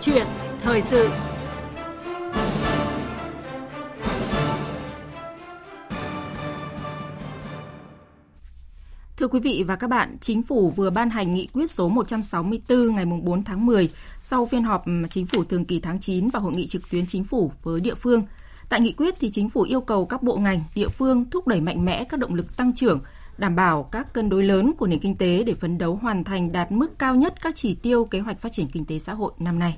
chuyện thời sự Thưa quý vị và các bạn, Chính phủ vừa ban hành nghị quyết số 164 ngày 4 tháng 10 sau phiên họp Chính phủ thường kỳ tháng 9 và hội nghị trực tuyến Chính phủ với địa phương. Tại nghị quyết thì Chính phủ yêu cầu các bộ ngành, địa phương thúc đẩy mạnh mẽ các động lực tăng trưởng, đảm bảo các cân đối lớn của nền kinh tế để phấn đấu hoàn thành đạt mức cao nhất các chỉ tiêu kế hoạch phát triển kinh tế xã hội năm nay.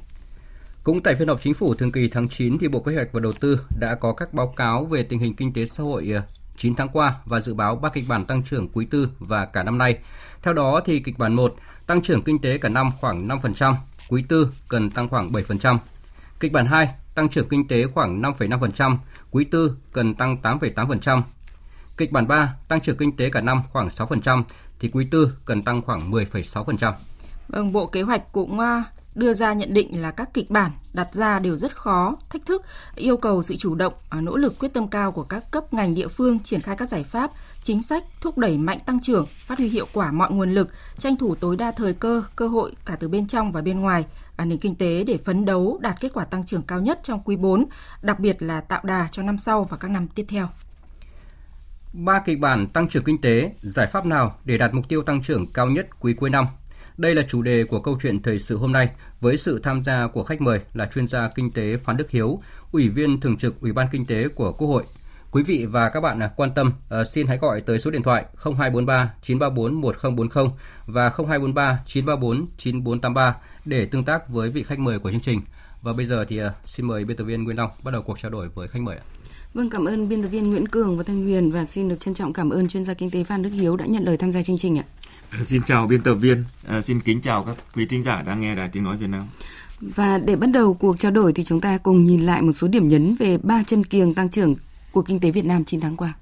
Cũng tại phiên họp chính phủ thường kỳ tháng 9 thì Bộ Kế hoạch và Đầu tư đã có các báo cáo về tình hình kinh tế xã hội ờ, 9 tháng qua và dự báo ba kịch bản tăng trưởng quý tư và cả năm nay. Theo đó thì kịch bản 1 tăng trưởng kinh tế cả năm khoảng 5%, quý tư cần tăng khoảng 7%. Kịch bản 2 tăng trưởng kinh tế khoảng 5,5%, quý tư cần tăng 8,8%. Kịch bản 3 tăng trưởng kinh tế cả năm khoảng 6% thì quý tư cần tăng khoảng 10,6%. Vâng, Bộ Kế hoạch cũng ờ, đưa ra nhận định là các kịch bản đặt ra đều rất khó, thách thức, yêu cầu sự chủ động, à, nỗ lực quyết tâm cao của các cấp ngành địa phương triển khai các giải pháp, chính sách thúc đẩy mạnh tăng trưởng, phát huy hiệu quả mọi nguồn lực, tranh thủ tối đa thời cơ, cơ hội cả từ bên trong và bên ngoài à, nền kinh tế để phấn đấu đạt kết quả tăng trưởng cao nhất trong quý 4, đặc biệt là tạo đà cho năm sau và các năm tiếp theo. Ba kịch bản tăng trưởng kinh tế, giải pháp nào để đạt mục tiêu tăng trưởng cao nhất quý cuối năm đây là chủ đề của câu chuyện thời sự hôm nay với sự tham gia của khách mời là chuyên gia kinh tế Phan Đức Hiếu, Ủy viên Thường trực Ủy ban Kinh tế của Quốc hội. Quý vị và các bạn à, quan tâm à, xin hãy gọi tới số điện thoại 0243 934 1040 và 0243 934 9483 để tương tác với vị khách mời của chương trình. Và bây giờ thì à, xin mời biên tập viên Nguyên Long bắt đầu cuộc trao đổi với khách mời. Vâng, cảm ơn biên tập viên Nguyễn Cường và Thanh Huyền và xin được trân trọng cảm ơn chuyên gia kinh tế Phan Đức Hiếu đã nhận lời tham gia chương trình ạ. Xin chào biên tập viên, à, xin kính chào các quý thính giả đang nghe Đài Tiếng Nói Việt Nam. Và để bắt đầu cuộc trao đổi thì chúng ta cùng nhìn lại một số điểm nhấn về ba chân kiềng tăng trưởng của kinh tế Việt Nam 9 tháng qua.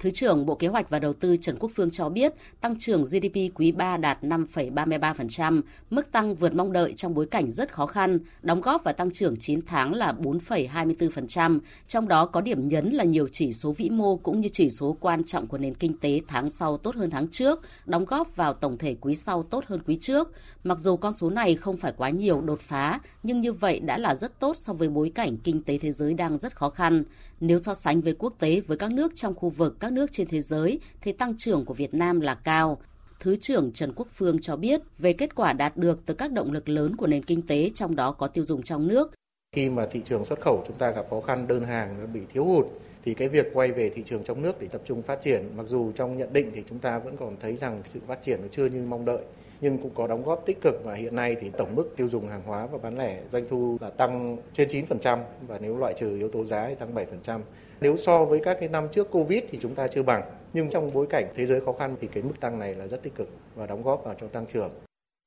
Thứ trưởng Bộ Kế hoạch và Đầu tư Trần Quốc Phương cho biết tăng trưởng GDP quý 3 đạt 5,33%, mức tăng vượt mong đợi trong bối cảnh rất khó khăn, đóng góp vào tăng trưởng 9 tháng là 4,24%, trong đó có điểm nhấn là nhiều chỉ số vĩ mô cũng như chỉ số quan trọng của nền kinh tế tháng sau tốt hơn tháng trước, đóng góp vào tổng thể quý sau tốt hơn quý trước. Mặc dù con số này không phải quá nhiều đột phá, nhưng như vậy đã là rất tốt so với bối cảnh kinh tế thế giới đang rất khó khăn. Nếu so sánh với quốc tế với các nước trong khu vực, các nước trên thế giới thì tăng trưởng của Việt Nam là cao. Thứ trưởng Trần Quốc Phương cho biết về kết quả đạt được từ các động lực lớn của nền kinh tế trong đó có tiêu dùng trong nước. Khi mà thị trường xuất khẩu chúng ta gặp khó khăn đơn hàng bị thiếu hụt thì cái việc quay về thị trường trong nước để tập trung phát triển mặc dù trong nhận định thì chúng ta vẫn còn thấy rằng sự phát triển nó chưa như mong đợi nhưng cũng có đóng góp tích cực và hiện nay thì tổng mức tiêu dùng hàng hóa và bán lẻ doanh thu là tăng trên 9% và nếu loại trừ yếu tố giá thì tăng 7%. Nếu so với các cái năm trước Covid thì chúng ta chưa bằng, nhưng trong bối cảnh thế giới khó khăn thì cái mức tăng này là rất tích cực và đóng góp vào cho tăng trưởng.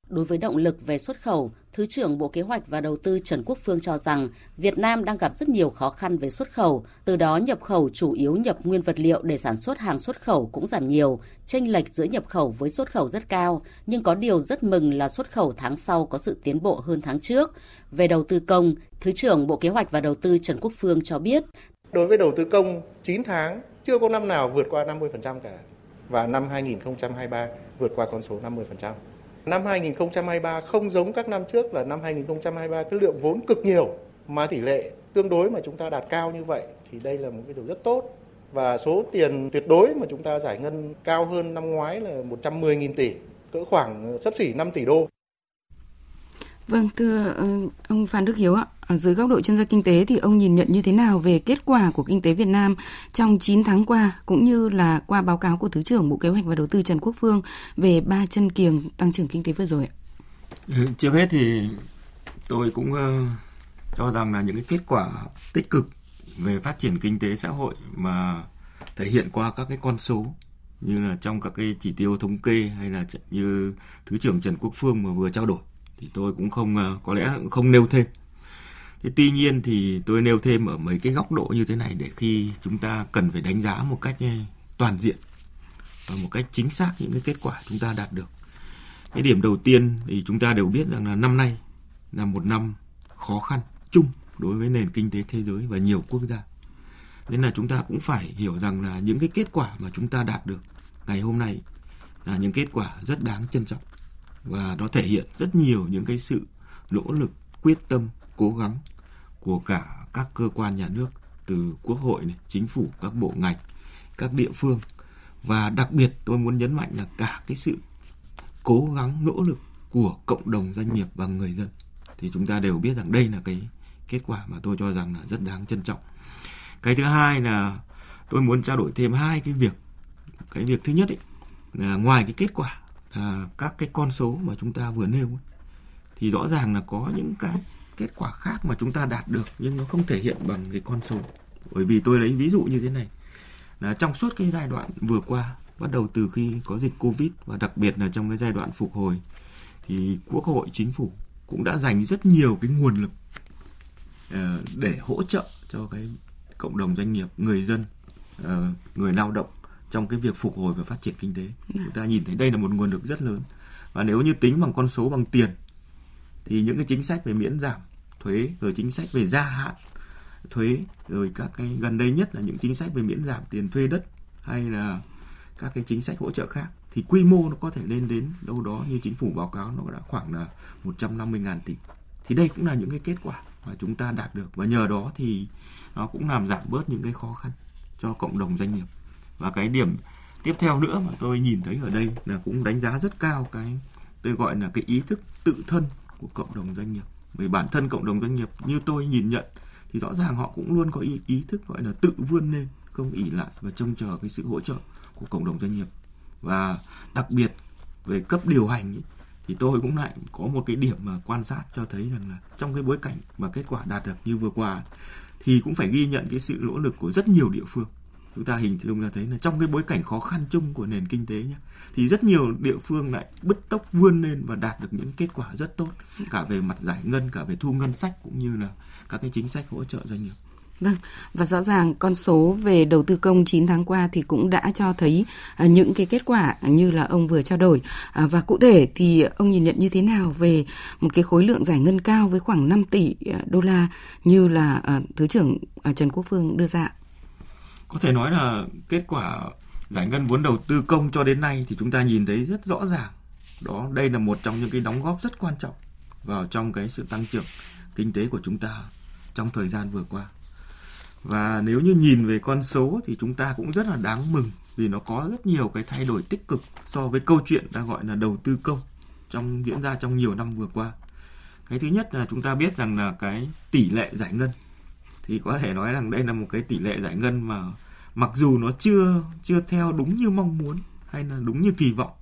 Đối với động lực về xuất khẩu, Thứ trưởng Bộ Kế hoạch và Đầu tư Trần Quốc Phương cho rằng Việt Nam đang gặp rất nhiều khó khăn về xuất khẩu, từ đó nhập khẩu chủ yếu nhập nguyên vật liệu để sản xuất hàng xuất khẩu cũng giảm nhiều, chênh lệch giữa nhập khẩu với xuất khẩu rất cao, nhưng có điều rất mừng là xuất khẩu tháng sau có sự tiến bộ hơn tháng trước. Về đầu tư công, Thứ trưởng Bộ Kế hoạch và Đầu tư Trần Quốc Phương cho biết. Đối với đầu tư công 9 tháng chưa có năm nào vượt qua 50% cả và năm 2023 vượt qua con số 50%. Năm 2023 không giống các năm trước là năm 2023 cái lượng vốn cực nhiều mà tỷ lệ tương đối mà chúng ta đạt cao như vậy thì đây là một cái điều rất tốt và số tiền tuyệt đối mà chúng ta giải ngân cao hơn năm ngoái là 110.000 tỷ, cỡ khoảng sấp xỉ 5 tỷ đô. Vâng, thưa ờ, ông Phan Đức Hiếu ạ, dưới góc độ chuyên gia kinh tế thì ông nhìn nhận như thế nào về kết quả của kinh tế Việt Nam trong 9 tháng qua cũng như là qua báo cáo của Thứ trưởng Bộ Kế hoạch và Đầu tư Trần Quốc Phương về ba chân kiềng tăng trưởng kinh tế vừa rồi ạ? Ừ, trước hết thì tôi cũng uh, cho rằng là những cái kết quả tích cực về phát triển kinh tế xã hội mà thể hiện qua các cái con số như là trong các cái chỉ tiêu thống kê hay là như thứ trưởng Trần Quốc Phương mà vừa trao đổi thì tôi cũng không ờ, có lẽ không nêu thêm thế tuy nhiên thì tôi nêu thêm ở mấy cái góc độ như thế này để khi chúng ta cần phải đánh giá một cách toàn diện và một cách chính xác những cái kết quả chúng ta đạt được. Cái điểm đầu tiên thì chúng ta đều biết rằng là năm nay là một năm khó khăn chung đối với nền kinh tế thế giới và nhiều quốc gia. Nên là chúng ta cũng phải hiểu rằng là những cái kết quả mà chúng ta đạt được ngày hôm nay là những kết quả rất đáng trân trọng và nó thể hiện rất nhiều những cái sự nỗ lực, quyết tâm, cố gắng của cả các cơ quan nhà nước từ quốc hội này, chính phủ, các bộ ngành, các địa phương. Và đặc biệt tôi muốn nhấn mạnh là cả cái sự cố gắng nỗ lực của cộng đồng doanh nghiệp và người dân. Thì chúng ta đều biết rằng đây là cái kết quả mà tôi cho rằng là rất đáng trân trọng. Cái thứ hai là tôi muốn trao đổi thêm hai cái việc. Cái việc thứ nhất ấy là ngoài cái kết quả à, các cái con số mà chúng ta vừa nêu ấy, thì rõ ràng là có những cái kết quả khác mà chúng ta đạt được nhưng nó không thể hiện bằng cái con số. Bởi vì tôi lấy ví dụ như thế này. Là trong suốt cái giai đoạn vừa qua bắt đầu từ khi có dịch covid và đặc biệt là trong cái giai đoạn phục hồi thì quốc hội chính phủ cũng đã dành rất nhiều cái nguồn lực ờ, để hỗ trợ cho cái cộng đồng doanh nghiệp người dân ờ, người lao động trong cái việc phục hồi và phát triển kinh tế. Chúng ta nhìn thấy đây là một nguồn lực rất lớn. Và nếu như tính bằng con số bằng tiền thì những cái chính sách về miễn giảm thuế, rồi chính sách về gia hạn thuế, rồi các cái gần đây nhất là những chính sách về miễn giảm tiền thuê đất hay là các cái chính sách hỗ trợ khác, thì quy mô nó có thể lên đến đâu đó như chính phủ báo cáo nó đã khoảng là 150.000 tỷ. Thì đây cũng là những cái kết quả mà chúng ta đạt được và nhờ đó thì nó cũng làm giảm bớt những cái khó khăn cho cộng đồng doanh nghiệp. Và cái điểm tiếp theo nữa mà tôi nhìn thấy ở đây là cũng đánh giá rất cao cái, tôi gọi là cái ý thức tự thân của cộng đồng doanh nghiệp. bởi bản thân cộng đồng doanh nghiệp như tôi nhìn nhận thì rõ ràng họ cũng luôn có ý, ý thức gọi là tự vươn lên, không ỉ lại và trông chờ cái sự hỗ trợ của cộng đồng doanh nghiệp và đặc biệt về cấp điều hành ý, thì tôi cũng lại có một cái điểm mà quan sát cho thấy rằng là trong cái bối cảnh và kết quả đạt được như vừa qua thì cũng phải ghi nhận cái sự nỗ lực của rất nhiều địa phương chúng ta hình dung ra thấy là trong cái bối cảnh khó khăn chung của nền kinh tế nhé thì rất nhiều địa phương lại bứt tốc vươn lên và đạt được những kết quả rất tốt cả về mặt giải ngân cả về thu ngân sách cũng như là các cái chính sách hỗ trợ doanh nghiệp Vâng, và rõ ràng con số về đầu tư công 9 tháng qua thì cũng đã cho thấy à, những cái kết quả như là ông vừa trao đổi. À, và cụ thể thì ông nhìn nhận như thế nào về một cái khối lượng giải ngân cao với khoảng 5 tỷ à, đô la như là Thứ trưởng Trần Quốc Phương đưa ra? Có thể nói là kết quả giải ngân vốn đầu tư công cho đến nay thì chúng ta nhìn thấy rất rõ ràng. Đó, đây là một trong những cái đóng góp rất quan trọng vào trong cái sự tăng trưởng kinh tế của chúng ta trong thời gian vừa qua. Và nếu như nhìn về con số thì chúng ta cũng rất là đáng mừng vì nó có rất nhiều cái thay đổi tích cực so với câu chuyện ta gọi là đầu tư công trong diễn ra trong nhiều năm vừa qua. Cái thứ nhất là chúng ta biết rằng là cái tỷ lệ giải ngân thì có thể nói rằng đây là một cái tỷ lệ giải ngân mà mặc dù nó chưa chưa theo đúng như mong muốn hay là đúng như kỳ vọng,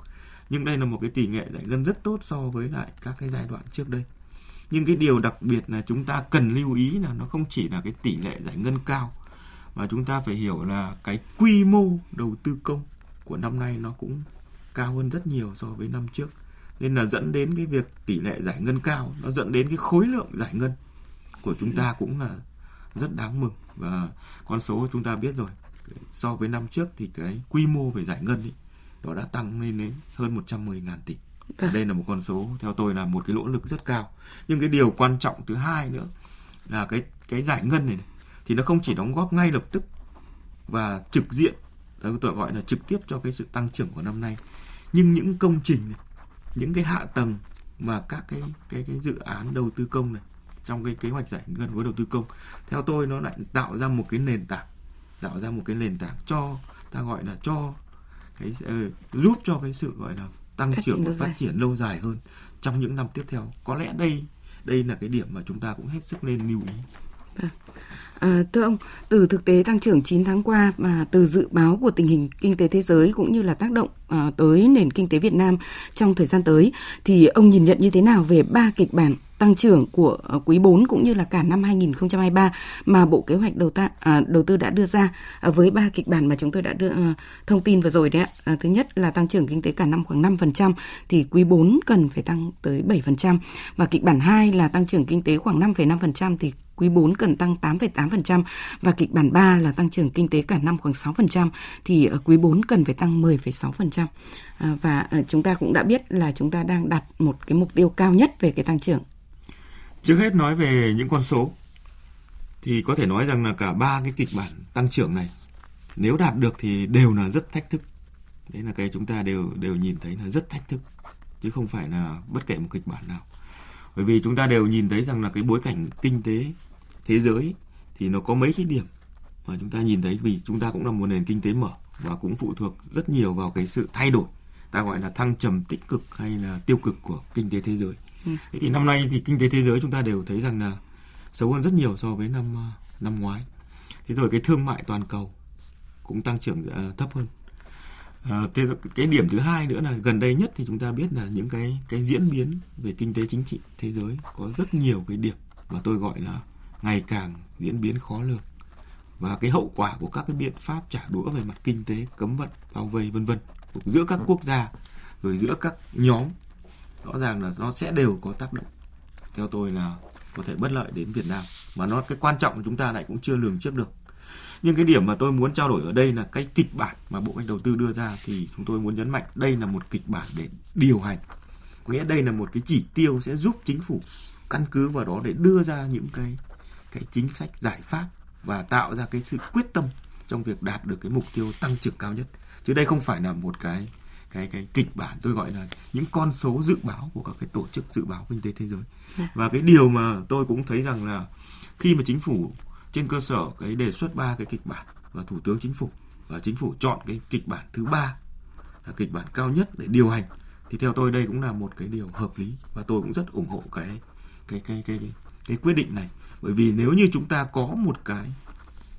nhưng đây là một cái tỷ lệ giải ngân rất tốt so với lại các cái giai đoạn trước đây. Nhưng cái điều đặc biệt là chúng ta cần lưu ý là nó không chỉ là cái tỷ lệ giải ngân cao, mà chúng ta phải hiểu là cái quy mô đầu tư công của năm nay nó cũng cao hơn rất nhiều so với năm trước. Nên là dẫn đến cái việc tỷ lệ giải ngân cao, nó dẫn đến cái khối lượng giải ngân của chúng ta cũng là rất đáng mừng. Và con số chúng ta biết rồi so với năm trước thì cái quy mô về giải ngân ấy, nó đã tăng lên đến hơn 110 ngàn tỷ Vâng. Đây là một con số theo tôi là một cái nỗ lực rất cao. Nhưng cái điều quan trọng thứ hai nữa là cái cái giải ngân này, này thì nó không chỉ đóng góp ngay lập tức và trực diện tôi gọi là trực tiếp cho cái sự tăng trưởng của năm nay nhưng những công trình này, những cái hạ tầng mà các cái cái cái dự án đầu tư công này trong cái kế hoạch giải ngân với đầu tư công theo tôi nó lại tạo ra một cái nền tảng tạo ra một cái nền tảng cho ta gọi là cho cái uh, giúp cho cái sự gọi là tăng phát trưởng và phát triển lâu dài hơn trong những năm tiếp theo. Có lẽ đây đây là cái điểm mà chúng ta cũng hết sức nên lưu ý. Vâng. À, thưa ông, từ thực tế tăng trưởng 9 tháng qua và từ dự báo của tình hình kinh tế thế giới cũng như là tác động à, tới nền kinh tế Việt Nam trong thời gian tới thì ông nhìn nhận như thế nào về ba kịch bản tăng trưởng của ờ, quý 4 cũng như là cả năm 2023 mà Bộ Kế hoạch đầu, ta, à, đầu tư đã đưa ra à, với ba kịch bản mà chúng tôi đã đưa à, thông tin vừa rồi đấy ạ. À, thứ nhất là tăng trưởng kinh tế cả năm khoảng 5% thì quý 4 cần phải tăng tới 7% và kịch bản 2 là tăng trưởng kinh tế khoảng 5,5% thì quý 4 cần tăng 8,8% và kịch bản 3 là tăng trưởng kinh tế cả năm khoảng 6% thì ở quý 4 cần phải tăng 10,6%. À, và chúng ta cũng đã biết là chúng ta đang đặt một cái mục tiêu cao nhất về cái tăng trưởng Trước hết nói về những con số thì có thể nói rằng là cả ba cái kịch bản tăng trưởng này, nếu đạt được thì đều là rất thách thức. Đấy là cái chúng ta đều đều nhìn thấy là rất thách thức, chứ không phải là bất kể một kịch bản nào. bởi vì chúng ta đều nhìn thấy rằng là cái bối cảnh kinh tế, thế giới thì nó có mấy cái điểm mà chúng ta nhìn thấy, vì chúng ta cũng là một nền kinh tế mở và cũng phụ thuộc rất nhiều vào cái sự thay đổi, ta gọi là thăng trầm tích cực hay là tiêu cực của kinh tế thế giới. Ừ. Thế thì năm nay thì kinh tế thế giới chúng ta đều thấy rằng là xấu hơn rất nhiều so với năm ờ, năm ngoái. Thế rồi cái thương mại toàn cầu cũng tăng trưởng uh, thấp hơn. À, thế cái điểm thứ hai nữa là gần đây nhất thì chúng ta biết là những cái cái diễn biến về kinh tế chính trị thế giới có rất nhiều cái điểm mà tôi gọi là ngày càng diễn biến khó lường và cái hậu quả của các cái biện pháp trả đũa về mặt kinh tế cấm vận bao vây vân vân giữa các quốc gia rồi giữa các nhóm rõ ràng là nó sẽ đều có tác động. Theo tôi là có thể bất lợi đến Việt Nam. Và nó, cái quan trọng của chúng ta lại cũng chưa lường trước được. Nhưng cái điểm mà tôi muốn trao đổi ở đây là cái kịch bản mà bộ cách đầu tư đưa ra thì chúng tôi muốn nhấn mạnh đây là một kịch bản để điều hành. Nghĩa đây là một cái chỉ tiêu sẽ giúp chính phủ căn cứ vào đó để đưa ra những cái cái chính sách giải pháp và tạo ra cái sự quyết tâm trong việc đạt được cái mục tiêu tăng trưởng cao nhất. Chứ đây không phải là một cái cái cái kịch bản tôi gọi là những con số dự báo của các cái tổ chức dự báo kinh tế thế giới dạ. và cái điều mà tôi cũng thấy rằng là khi mà chính phủ trên cơ sở cái đề xuất ba cái kịch bản và thủ tướng chính phủ và chính phủ chọn cái kịch bản thứ ba là kịch bản cao nhất để điều hành thì theo tôi đây cũng là một cái điều hợp lý và tôi cũng rất ủng hộ cái cái cái cái cái, cái quyết định này bởi vì nếu như chúng ta có một cái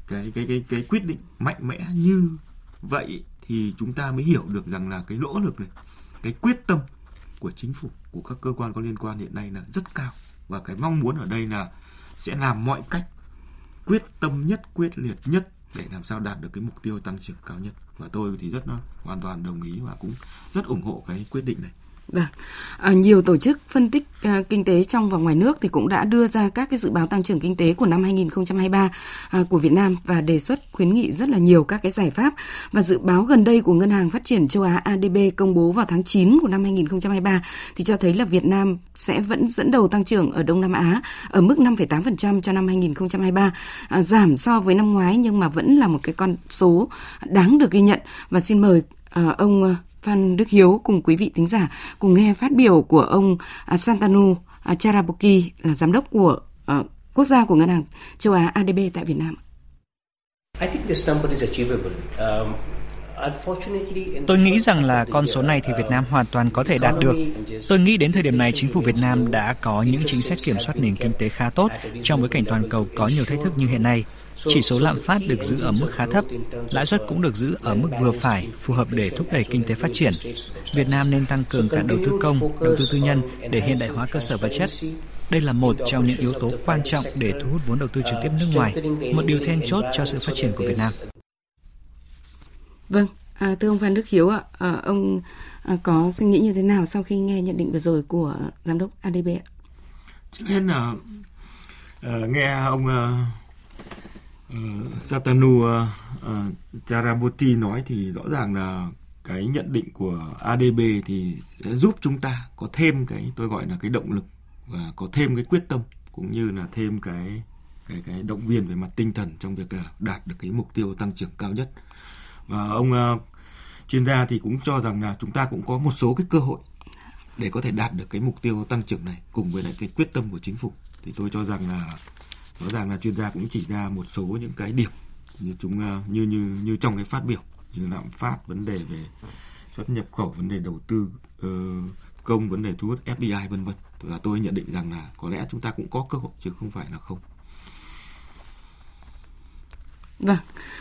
cái cái cái cái quyết định mạnh mẽ như vậy thì chúng ta mới hiểu được rằng là cái nỗ lực này, cái quyết tâm của chính phủ, của các cơ quan có liên quan hiện nay là rất cao. Và cái mong muốn ở đây là sẽ làm mọi cách quyết tâm nhất, quyết liệt nhất để làm sao đạt được cái mục tiêu tăng trưởng cao nhất. Và tôi thì rất hoàn toàn đồng ý và cũng rất ủng hộ cái quyết định này. Vâng, à, nhiều tổ chức phân tích à, kinh tế trong và ngoài nước thì cũng đã đưa ra các cái dự báo tăng trưởng kinh tế của năm 2023 à, của Việt Nam và đề xuất khuyến nghị rất là nhiều các cái giải pháp. Và dự báo gần đây của Ngân hàng Phát triển Châu Á ADB công bố vào tháng 9 của năm 2023 thì cho thấy là Việt Nam sẽ vẫn dẫn đầu tăng trưởng ở Đông Nam Á ở mức 5,8% cho năm 2023, à, giảm so với năm ngoái nhưng mà vẫn là một cái con số đáng được ghi nhận. Và xin mời à, ông à, Phan Đức Hiếu cùng quý vị thính giả cùng nghe phát biểu của ông à, Santanu à, Charaboki là giám đốc của uh, quốc gia của ngân hàng châu Á ADB tại Việt Nam. Um, Tôi nghĩ rằng là con số này thì Việt Nam hoàn toàn có thể đạt được. Tôi nghĩ đến thời điểm này chính phủ Việt Nam đã có những chính sách kiểm soát nền kinh tế khá tốt trong bối cảnh toàn cầu có nhiều thách thức như hiện nay. Chỉ số lạm phát được giữ ở mức khá thấp, lãi suất cũng được giữ ở mức vừa phải, phù hợp để thúc đẩy kinh tế phát triển. Việt Nam nên tăng cường cả đầu tư công, đầu tư tư nhân để hiện đại hóa cơ sở vật chất. Đây là một trong những yếu tố quan trọng để thu hút vốn đầu tư trực tiếp nước ngoài, một điều then chốt cho sự phát triển của Việt Nam. Vâng, à, thưa ông Phan Đức Hiếu ạ, à, ông à, có suy nghĩ như thế nào sau khi nghe nhận định vừa rồi của giám đốc ADB ạ? Trước hết là uh, nghe ông uh, uh, Satanu uh, uh, nói thì rõ ràng là cái nhận định của ADB thì sẽ giúp chúng ta có thêm cái tôi gọi là cái động lực và có thêm cái quyết tâm cũng như là thêm cái cái cái động viên về mặt tinh thần trong việc đạt được cái mục tiêu tăng trưởng cao nhất. Và ông uh, chuyên gia thì cũng cho rằng là chúng ta cũng có một số cái cơ hội để có thể đạt được cái mục tiêu tăng trưởng này cùng với lại cái quyết tâm của chính phủ. Thì tôi cho rằng là rõ ràng là chuyên gia cũng chỉ ra một số những cái điểm như chúng ờ, như như như trong cái phát biểu như lạm phát vấn đề về xuất nhập khẩu vấn đề đầu tư ờ, công vấn đề thu hút FDI vân vân và tôi nhận định rằng là có lẽ chúng ta cũng có cơ hội chứ không phải là không Vâng.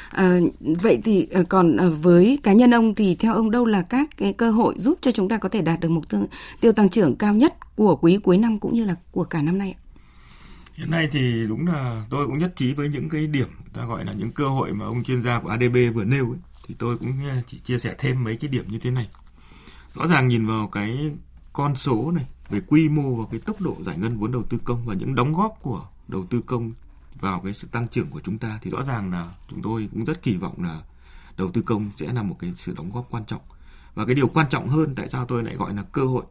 À, vậy thì còn với cá nhân ông thì theo ông đâu là các cái cơ hội giúp cho chúng ta có thể đạt được mục tiêu tăng trưởng cao nhất của quý cuối năm cũng như là của cả năm nay ạ? Hiện nay thì đúng là tôi cũng nhất trí với những cái điểm ta gọi là những cơ hội mà ông chuyên gia của ADB vừa nêu ấy. Thì tôi cũng eh, chỉ chia sẻ thêm mấy cái điểm như thế này. Rõ ràng nhìn vào cái con số này về quy mô và cái tốc độ giải ngân vốn đầu tư công và những đóng góp của đầu tư công vào cái sự tăng trưởng của chúng ta thì rõ ràng là chúng tôi cũng rất kỳ vọng là đầu tư công sẽ là một cái sự đóng góp quan trọng và cái điều quan trọng hơn tại sao tôi lại gọi là cơ hội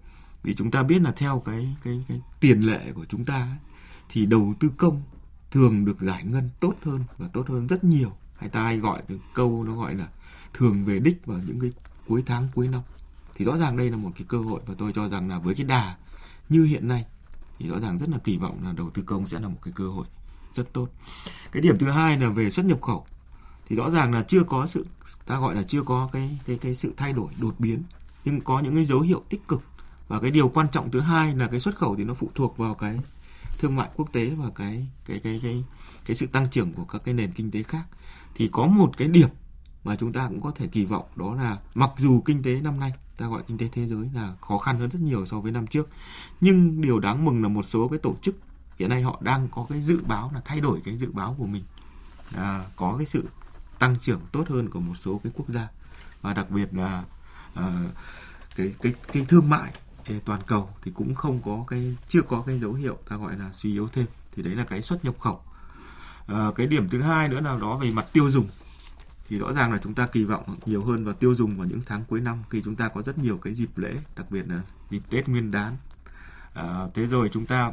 vì chúng ta biết là theo cái cái cái tiền lệ của chúng ta ấy, thì đầu tư công thường được giải ngân tốt hơn và tốt hơn rất nhiều. Hay ta hay gọi cái câu nó gọi là thường về đích vào những cái cuối tháng, cuối năm. Thì rõ ràng đây là một cái cơ hội và tôi cho rằng là với cái đà như hiện nay thì rõ ràng rất là kỳ vọng là đầu tư công sẽ là một cái cơ hội rất tốt. Cái điểm thứ hai là về xuất nhập khẩu. Thì rõ ràng là chưa có sự, ta gọi là chưa có cái cái cái sự thay đổi, đột biến. Nhưng có những cái dấu hiệu tích cực. Và cái điều quan trọng thứ hai là cái xuất khẩu thì nó phụ thuộc vào cái thương mại quốc tế và cái cái cái cái cái sự tăng trưởng của các cái nền kinh tế khác. Thì có một cái điểm mà chúng ta cũng có thể kỳ vọng đó là mặc dù kinh tế năm nay ta gọi kinh tế thế giới là khó khăn hơn rất nhiều so với năm trước nhưng điều đáng mừng là một số cái tổ chức hiện nay họ đang có cái dự báo là thay đổi cái dự báo của mình à, có cái sự tăng trưởng tốt hơn của một số cái quốc gia. Và đặc biệt là à, cái cái cái thương mại toàn cầu thì cũng không có cái chưa có cái dấu hiệu ta gọi là suy yếu thêm. Thì đấy là cái xuất nhập khẩu. À, cái điểm thứ hai nữa là đó về mặt tiêu dùng. Thì rõ ràng là chúng ta kỳ vọng nhiều hơn vào tiêu dùng vào những tháng cuối năm khi chúng ta có rất nhiều cái dịp lễ đặc biệt là dịp Tết Nguyên đán. À, thế rồi chúng ta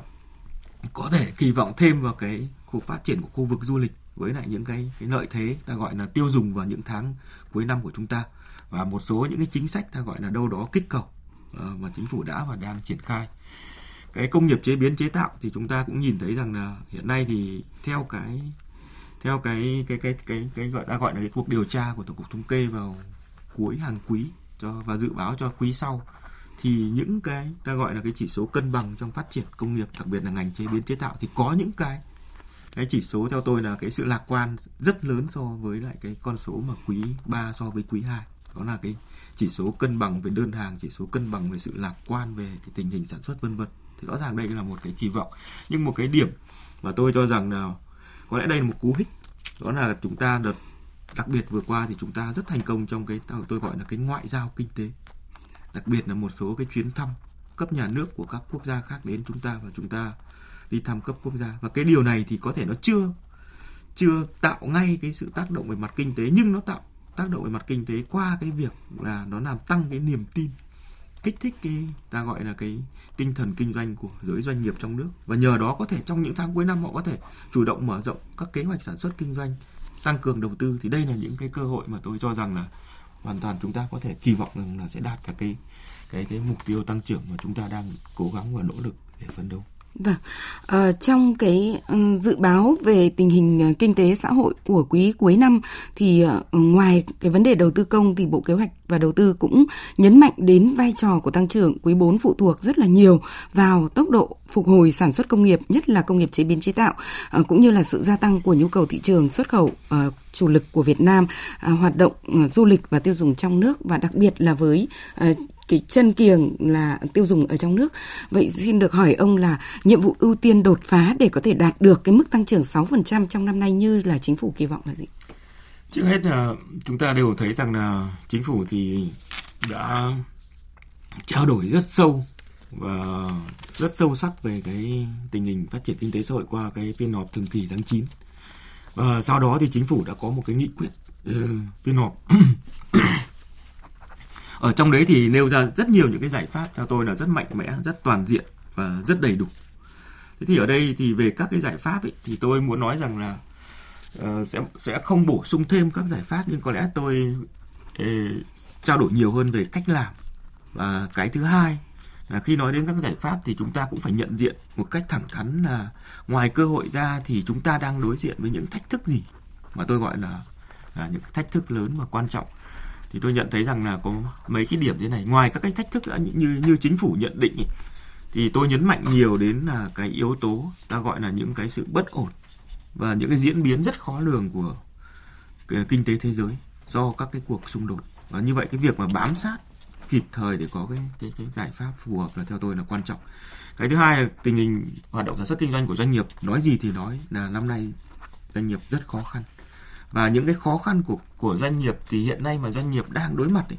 có thể kỳ vọng thêm vào cái khu phát triển của khu vực du lịch với lại những cái cái lợi thế ta gọi là tiêu dùng vào những tháng cuối năm của chúng ta. Và một số những cái chính sách ta gọi là đâu đó kích cầu. Ờ, mà chính phủ đã và đang triển khai. Cái công nghiệp chế biến chế tạo thì chúng ta cũng nhìn thấy rằng là hiện nay thì theo cái theo cái cái cái cái cái gọi, đã gọi là cái cuộc điều tra của tổng cục thống kê vào cuối hàng quý cho, và dự báo cho quý sau, thì những cái, ta gọi là cái chỉ số cân bằng trong phát triển công nghiệp, đặc biệt là ngành chế biến chế tạo, thì có những cái cái chỉ số theo tôi là cái sự lạc quan rất lớn so với lại cái con số mà quý 3 so với quý 2 đó là cái chỉ số cân bằng về đơn hàng, chỉ số cân bằng về sự lạc quan về cái tình hình sản xuất, vân vân. Thì rõ ràng đây là một cái kỳ vọng. Nhưng một cái điểm mà tôi cho rằng là có lẽ đây là một cú hích. Đó là chúng ta đợt, đặc biệt vừa qua thì chúng ta rất thành công trong cái tôi gọi là cái ngoại giao kinh tế. Đặc biệt là một số cái chuyến thăm cấp nhà nước của các quốc gia khác đến chúng ta và chúng ta đi thăm cấp quốc gia. Và cái điều này thì có thể nó chưa chưa tạo ngay cái sự tác động về mặt kinh tế, nhưng nó tạo tác động về mặt kinh tế qua cái việc là nó làm tăng cái niềm tin, kích thích cái, ta gọi là cái tinh thần kinh doanh của giới doanh nghiệp trong nước và nhờ đó có thể trong những tháng cuối năm họ có thể chủ động mở rộng các kế hoạch sản xuất kinh doanh, tăng cường đầu tư thì đây là những cái cơ hội mà tôi cho rằng là hoàn toàn chúng ta có thể kỳ vọng rằng là sẽ đạt cả cái cái cái mục tiêu tăng trưởng mà chúng ta đang cố gắng và nỗ lực để phấn đấu. Vâng, à, trong cái ừ, dự báo về tình hình ờ, kinh tế xã hội của quý cuối năm thì ờ, ngoài cái vấn đề đầu tư công thì Bộ Kế hoạch và Đầu tư cũng nhấn mạnh đến vai trò của tăng trưởng quý 4 phụ thuộc rất là nhiều vào tốc độ phục hồi sản xuất công nghiệp, nhất là công nghiệp chế biến chế tạo, cũng như là sự gia tăng của nhu cầu thị trường xuất khẩu chủ lực của Việt Nam, à, hoạt động à, du lịch và tiêu dùng trong nước và đặc biệt là với à, cái chân kiềng là tiêu dùng ở trong nước. Vậy xin được hỏi ông là nhiệm vụ ưu tiên đột phá để có thể đạt được cái mức tăng trưởng 6% trong năm nay như là chính phủ kỳ vọng là gì? Trước hết là chúng ta đều thấy rằng là chính phủ thì đã trao đổi rất sâu và rất sâu sắc về cái tình hình phát triển kinh tế xã hội qua cái phiên họp thường kỳ tháng 9. Và sau đó thì chính phủ đã có một cái nghị quyết uh, phiên họp. Ở trong đấy thì nêu ra rất nhiều những cái giải pháp theo tôi là rất mạnh mẽ rất toàn diện và rất đầy đủ. Thế thì ở đây thì về các cái giải pháp ấy, thì tôi muốn nói rằng là uh, sẽ sẽ không bổ sung thêm các giải pháp nhưng có lẽ tôi uh, trao đổi nhiều hơn về cách làm. Và cái thứ hai là khi nói đến các giải pháp thì chúng ta cũng phải nhận diện một cách thẳng thắn là ngoài cơ hội ra thì chúng ta đang đối diện với những thách thức gì? Mà tôi gọi là, là những thách thức lớn và quan trọng. Thì tôi nhận thấy rằng là có mấy cái điểm thế này. Ngoài các cái thách thức đã như như chính phủ nhận định ấy, thì tôi nhấn mạnh nhiều đến là cái yếu tố ta gọi là những cái sự bất ổn và những cái diễn biến rất khó lường của kinh tế thế giới do các cái cuộc xung đột. Và như vậy cái việc mà bám sát kịp thời để có cái cái cái giải pháp phù hợp là theo tôi là quan trọng. Cái thứ hai là tình hình hoạt động sản xuất kinh doanh của doanh nghiệp nói gì thì nói là năm nay doanh nghiệp rất khó khăn. Và những cái khó khăn của của doanh nghiệp thì hiện nay mà doanh nghiệp đang đối mặt ấy,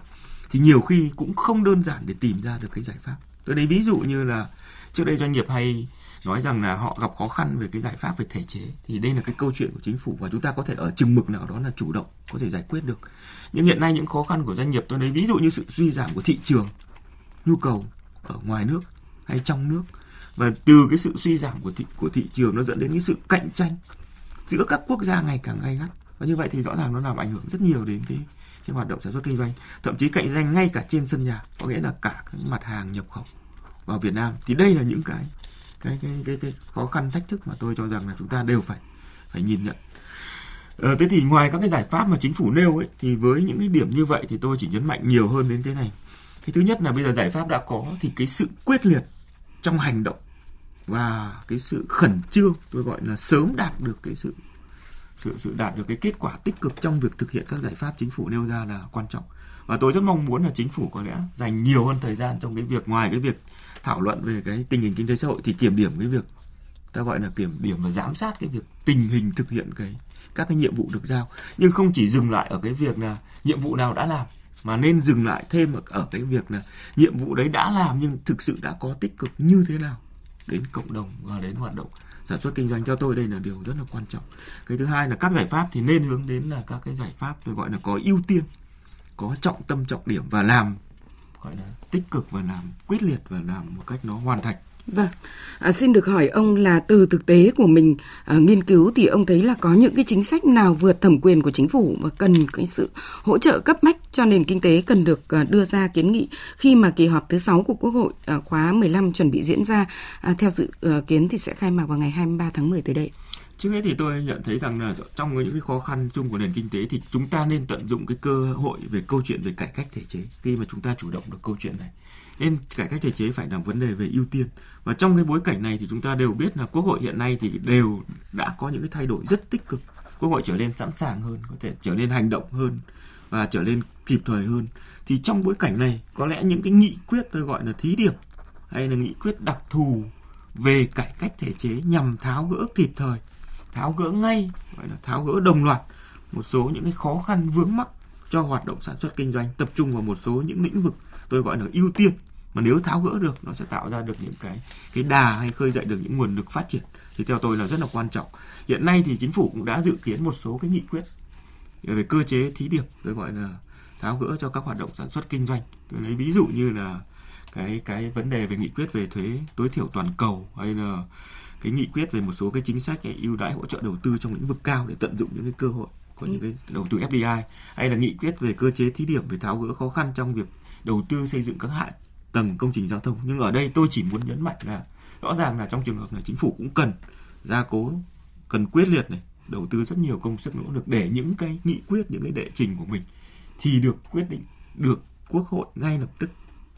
thì nhiều khi cũng không đơn giản để tìm ra được cái giải pháp. Tôi lấy ví dụ như là trước đây doanh nghiệp hay nói rằng là họ gặp khó khăn về cái giải pháp về thể chế, thì đây là cái câu chuyện của chính phủ và chúng ta có thể ở chừng mực nào đó là chủ động có thể giải quyết được. Nhưng hiện nay những khó khăn của doanh nghiệp, tôi lấy ví dụ như sự suy giảm của thị trường, nhu cầu ở ngoài nước hay trong nước, và từ cái sự suy giảm của thị của thị trường nó dẫn đến cái sự cạnh tranh giữa các quốc gia ngày càng gay gắt. Và như vậy thì rõ ràng nó làm ảnh hưởng rất nhiều đến cái cái hoạt động sản xuất kinh doanh, thậm chí cạnh tranh ngay cả trên sân nhà, có nghĩa là cả các mặt hàng nhập khẩu vào Việt Nam. Thì đây là những cái cái cái cái, cái khó khăn thách thức mà tôi cho rằng là chúng ta đều phải phải nhìn nhận Ờ, thế thì ngoài các cái giải pháp mà chính phủ nêu ấy thì với những cái điểm như vậy thì tôi chỉ nhấn mạnh nhiều hơn đến cái này. Cái thứ nhất là bây giờ giải pháp đã có thì cái sự quyết liệt trong hành động và cái sự khẩn trương tôi gọi là sớm đạt được cái sự sự sự đạt được cái kết quả tích cực trong việc thực hiện các giải pháp chính phủ nêu ra là quan trọng và tôi rất mong muốn là chính phủ có lẽ dành nhiều hơn thời gian trong cái việc ngoài cái việc thảo luận về cái tình hình kinh tế xã hội thì kiểm điểm cái việc, ta gọi là kiểm điểm và giám sát cái việc tình hình thực hiện cái, các cái nhiệm vụ được giao. Nhưng không chỉ dừng lại ở cái việc là nhiệm vụ nào đã làm, mà nên dừng lại thêm ở cái việc là nhiệm vụ đấy đã làm nhưng thực sự đã có tích cực như thế nào đến cộng đồng và đến hoạt động sản xuất kinh doanh. Cho tôi đây là điều rất là quan trọng. Cái thứ hai là các giải pháp thì nên hướng đến là các cái giải pháp tôi gọi là có ưu tiên, có trọng tâm, trọng điểm và làm gọi là tích cực và làm quyết liệt và làm một cách nó hoàn thành. Vâng, à, xin được hỏi ông là từ thực tế của mình à, nghiên cứu thì ông thấy là có những cái chính sách nào vượt thẩm quyền của chính phủ mà cần cái sự hỗ trợ cấp bách cho nền kinh tế cần được à, đưa ra kiến nghị khi mà kỳ họp thứ 6 của Quốc hội à, khóa 15 chuẩn bị diễn ra? À, theo dự à, kiến thì sẽ khai mạc vào ngày 23 tháng 10 tới đây. Trước hết thì tôi nhận thấy rằng là trong những cái khó khăn chung của nền kinh tế thì chúng ta nên tận dụng cái cơ hội về câu chuyện về cải cách thể chế khi mà chúng ta chủ động được câu chuyện này. Nên cải cách thể chế phải là vấn đề về ưu tiên. Và trong cái bối cảnh này thì chúng ta đều biết là quốc hội hiện nay thì đều đã có những cái thay đổi rất tích cực. Quốc hội trở nên sẵn sàng hơn, có thể trở nên hành động hơn và trở nên kịp thời hơn. Thì trong bối cảnh này, có lẽ những cái nghị quyết tôi gọi là thí điểm hay là nghị quyết đặc thù về cải cách thể chế nhằm tháo gỡ kịp thời tháo gỡ ngay, gọi là tháo gỡ đồng loạt một số những cái khó khăn vướng mắc cho hoạt động sản xuất kinh doanh, tập trung vào một số những lĩnh vực tôi gọi là ưu tiên. Mà nếu tháo gỡ được, nó sẽ tạo ra được những cái cái đà hay khơi dậy được những nguồn lực phát triển. Thì theo tôi là rất là quan trọng. Hiện nay thì chính phủ cũng đã dự kiến một số cái nghị quyết về cơ chế thí điểm, tôi gọi là tháo gỡ cho các hoạt động sản xuất kinh doanh. Tôi lấy ví dụ như là cái cái vấn đề về nghị quyết về thuế, tối thiểu toàn cầu hay là cái nghị quyết về một số cái chính sách ưu đãi hỗ trợ đầu tư trong lĩnh vực cao để tận dụng những cái cơ hội của những cái đầu tư FDI hay là nghị quyết về cơ chế thí điểm về tháo gỡ khó khăn trong việc đầu tư xây dựng các hạ tầng công trình giao thông. Nhưng ở đây tôi chỉ muốn nhấn mạnh là rõ ràng là trong trường hợp này chính phủ cũng cần gia cố cần quyết liệt này đầu tư rất nhiều công sức nỗ lực để những cái nghị quyết những cái đệ trình của mình thì được quyết định được quốc hội ngay lập tức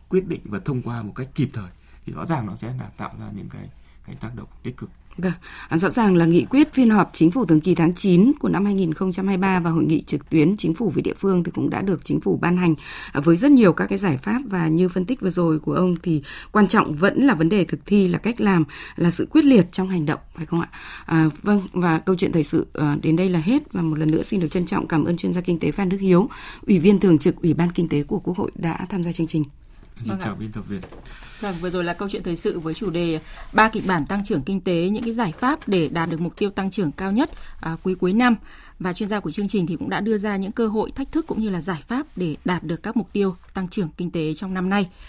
quyết định và thông qua một cách kịp thời. Thì rõ ràng nó sẽ là tạo ra những cái cái tác động tích cực Vâng, à, rõ ràng là nghị quyết phiên họp chính phủ thường kỳ tháng 9 của năm 2023 và hội nghị trực tuyến chính phủ với địa phương thì cũng đã được chính phủ ban hành à, với rất nhiều các cái giải pháp và như phân tích vừa rồi của ông thì quan trọng vẫn là vấn đề thực thi là cách làm là sự quyết liệt trong hành động phải không ạ? À, vâng và câu chuyện thời sự à, đến đây là hết và một lần nữa xin được trân trọng cảm ơn chuyên gia kinh tế Phan Đức Hiếu, ủy viên thường trực Ủy ban Kinh tế của Quốc hội đã tham gia chương trình. Xin vâng chào biên tập viên. Vâng, vừa rồi là câu chuyện thời sự với chủ đề ba kịch bản tăng trưởng kinh tế, những cái giải pháp để đạt được mục tiêu tăng trưởng cao nhất à, quý cuối năm. Và chuyên gia của chương trình thì cũng đã đưa ra những cơ hội, thách thức cũng như là giải pháp để đạt được các mục tiêu tăng trưởng kinh tế trong năm nay.